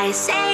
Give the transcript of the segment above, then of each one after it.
free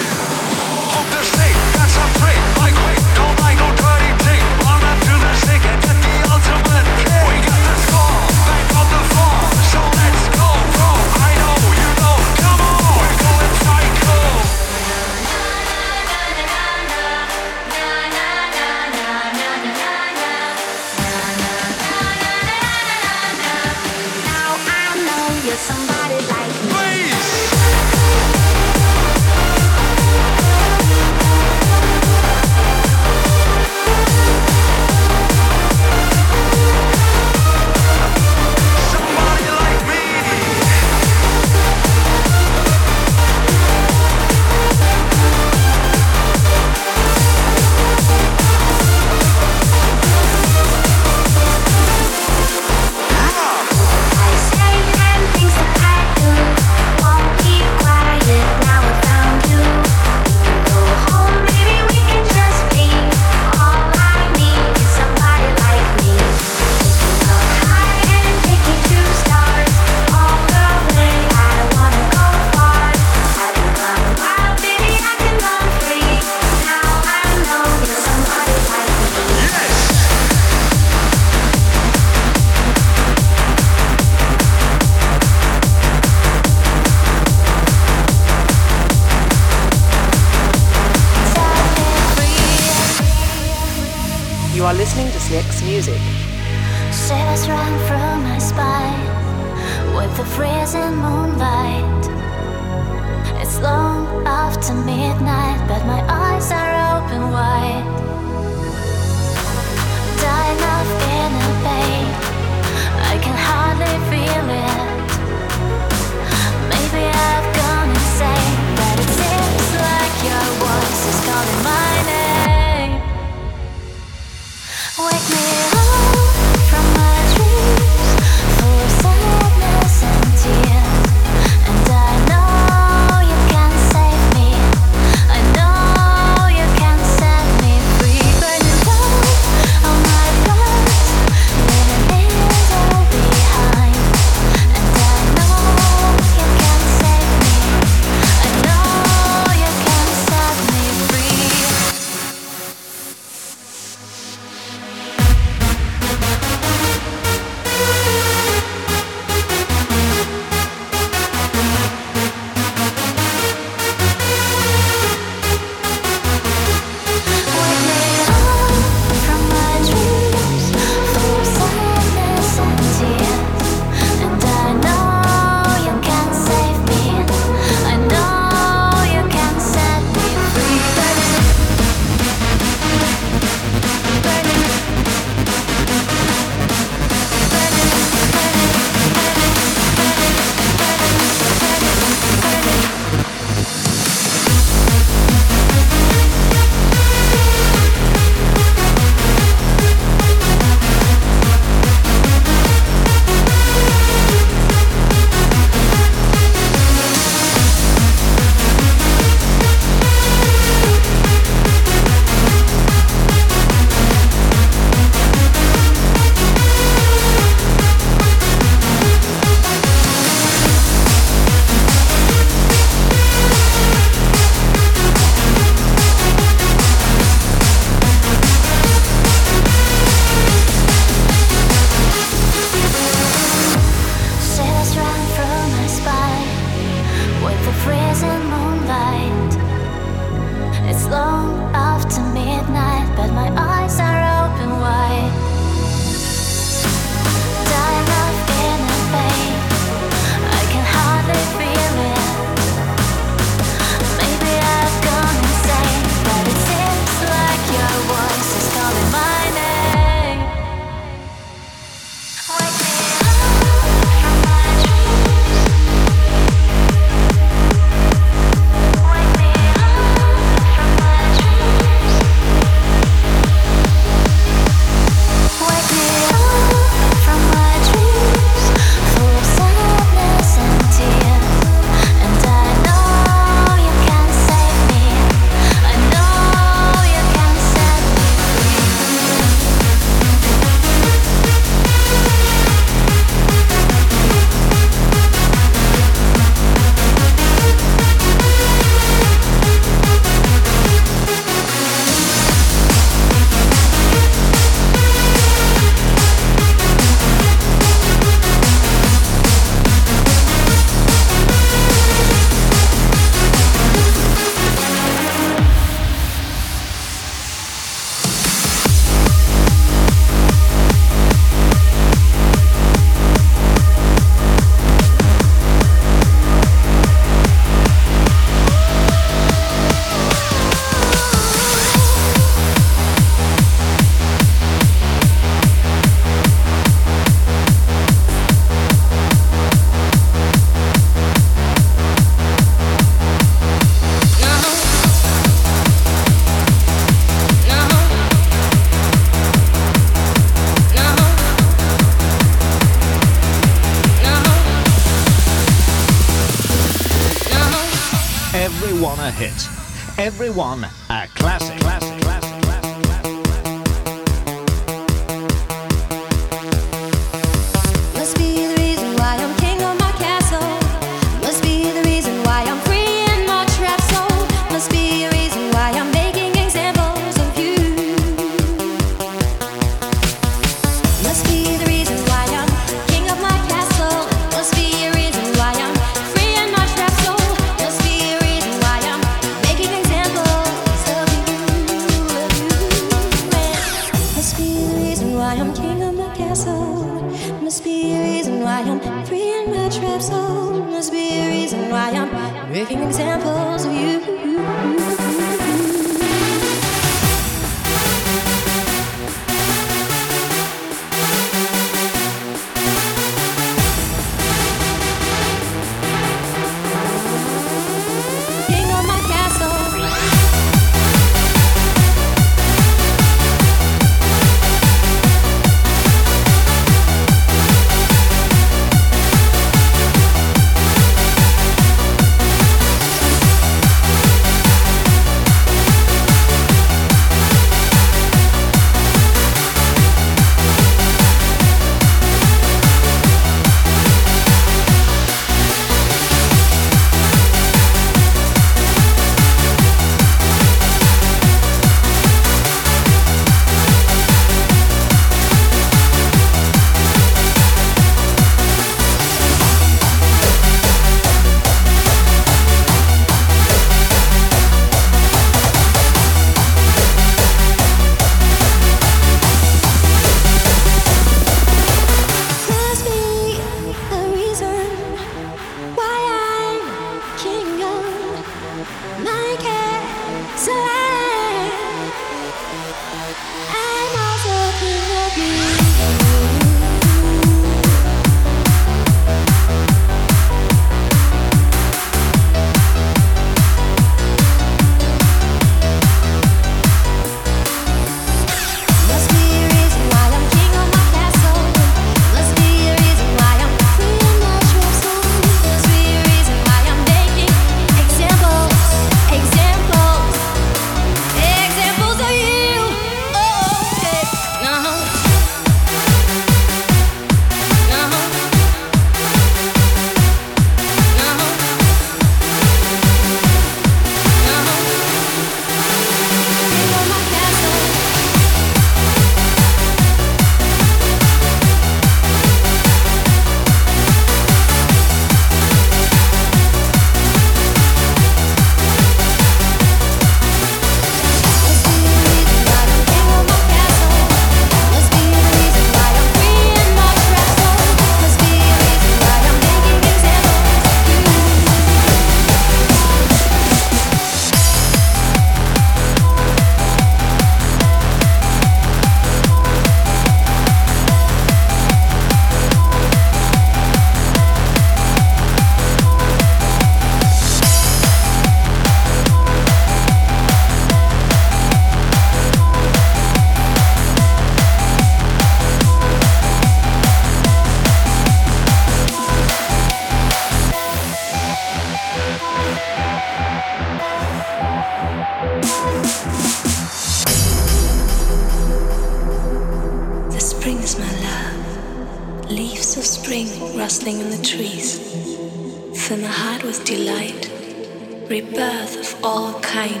rebirth of all kind,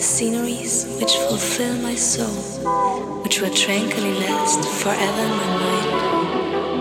sceneries which fulfill my soul, which will tranquilly last forever in my mind.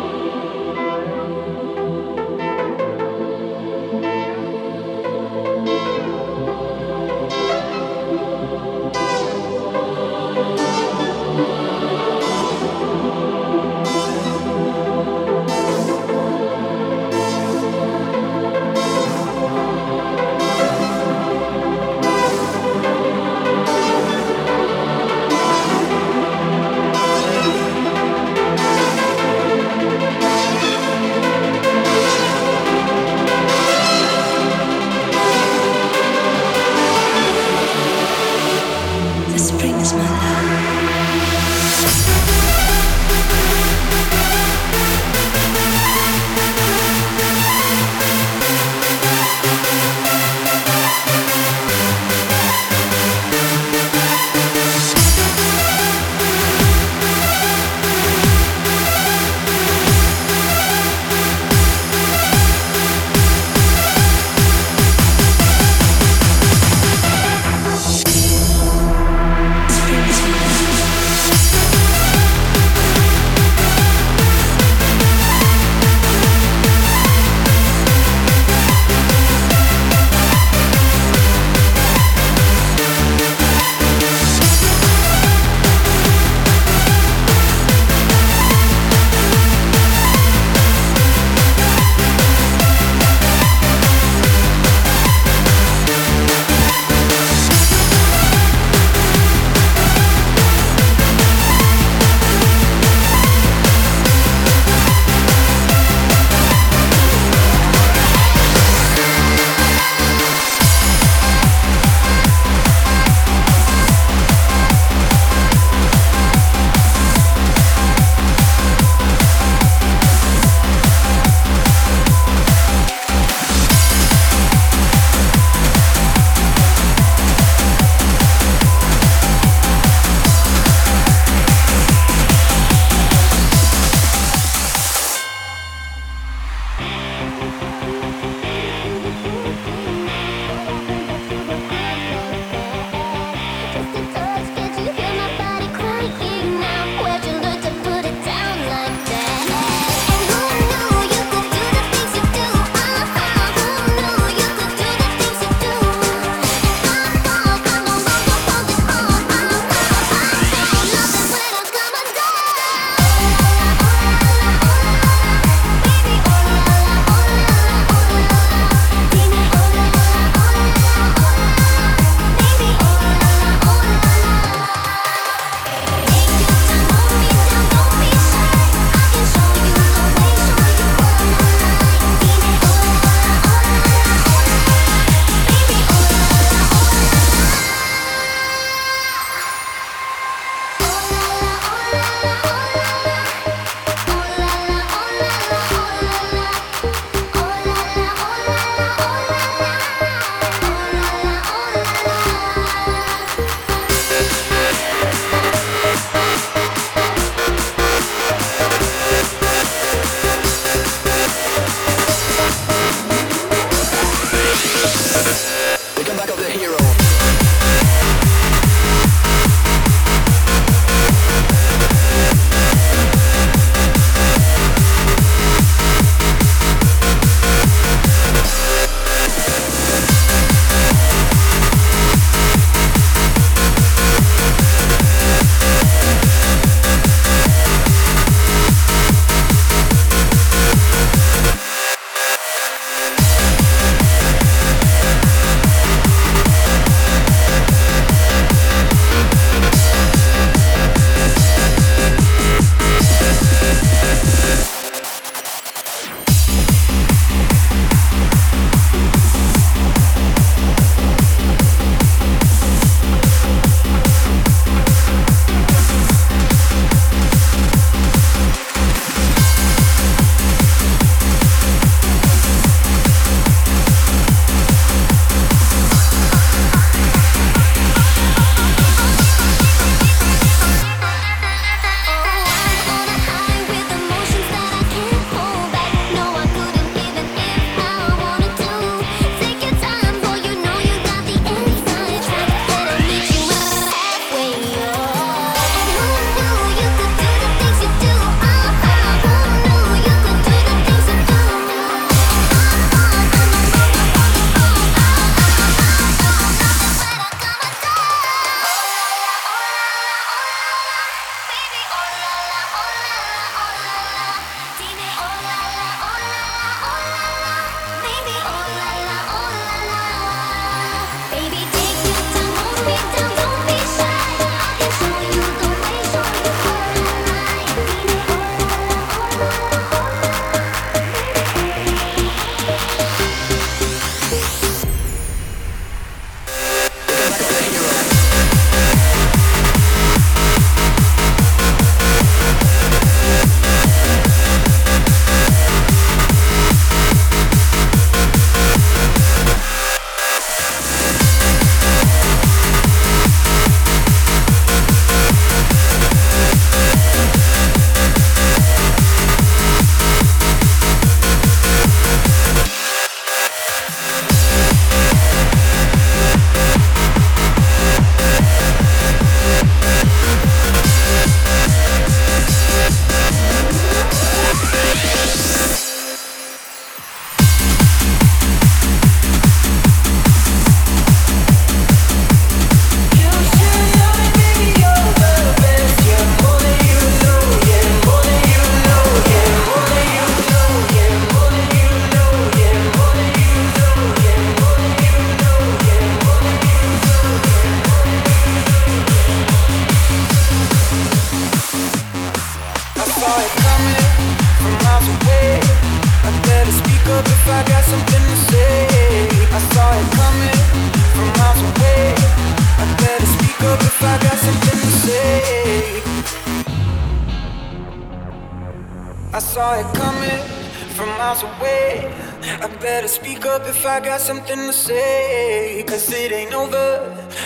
better speak up if I got something to say. Cause it ain't over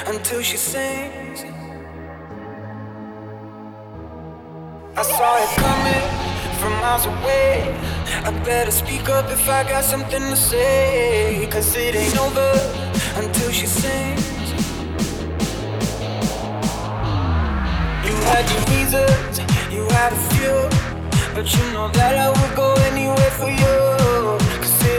until she sings. I saw it coming from miles away. I better speak up if I got something to say. Cause it ain't over until she sings. You had your reasons, you had a few. But you know that I would go anywhere for you.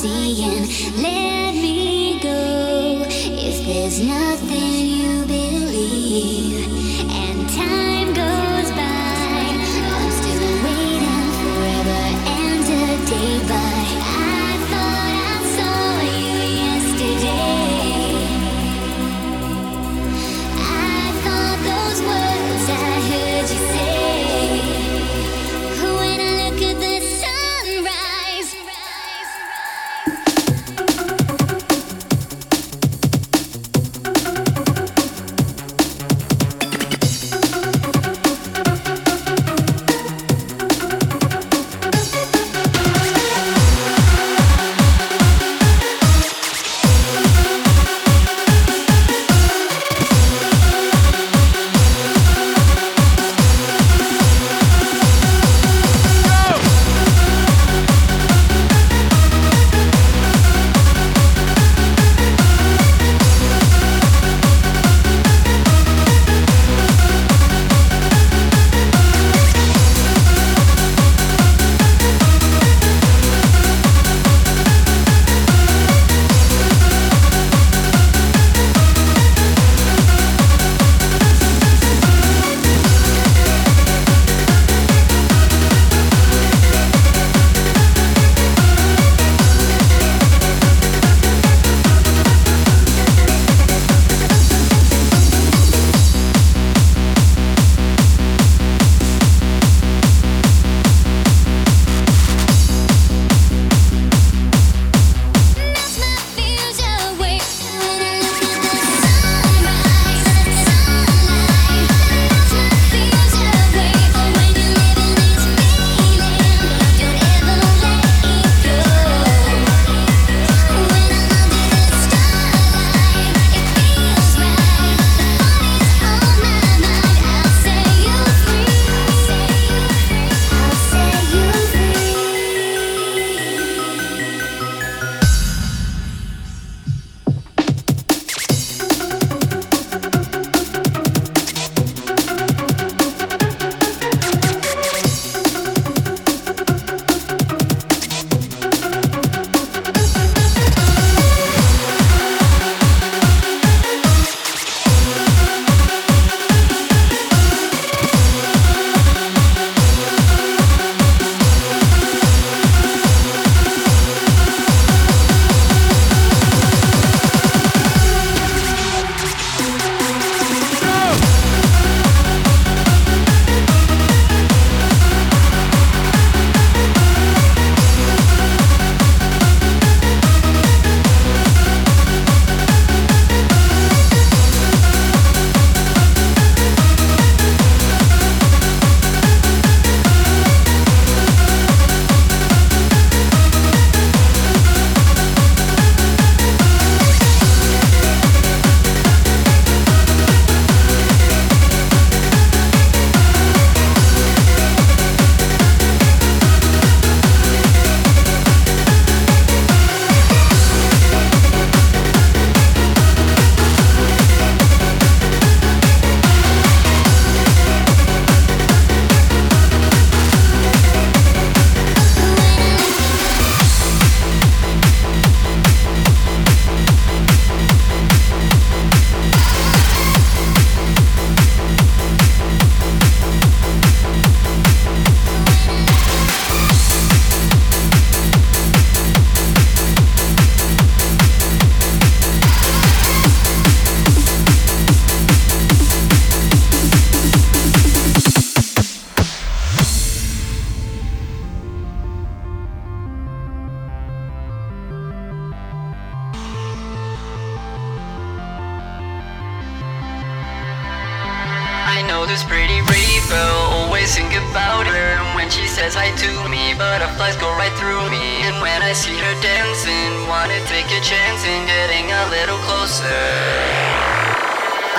seeing. Let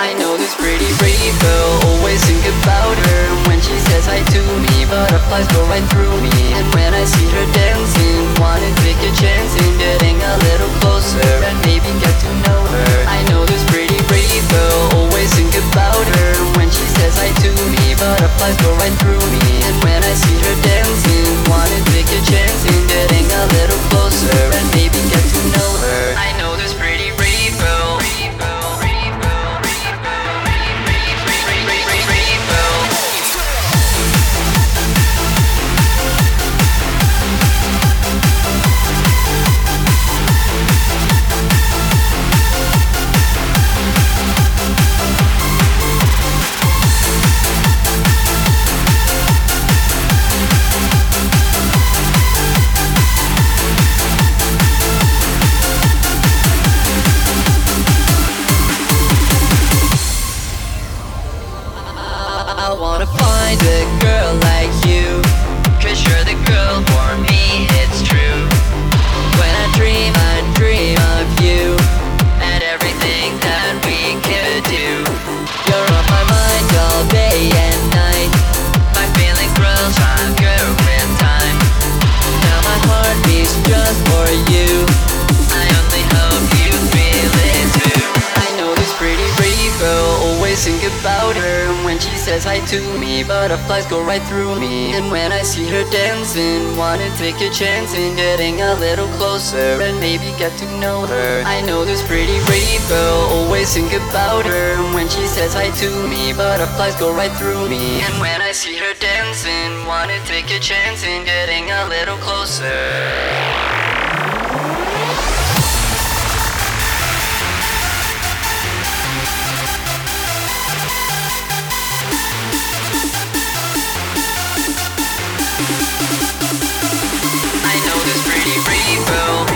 I know this pretty rainbow, always think about her. When she says hi to me, butterflies go right through me. And when I see her dancing, wanna take a chance in getting a little closer and maybe get to know her. I know this pretty rainbow, always think about her. When she says hi to me, butterflies go right through me. And when I see her dancing, wanna take a chance in getting a little always think about her when she says hi to me. Butterflies go right through me. And when I see her dancing, wanna take a chance in getting a little closer. pretty, pretty girl.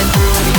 find through.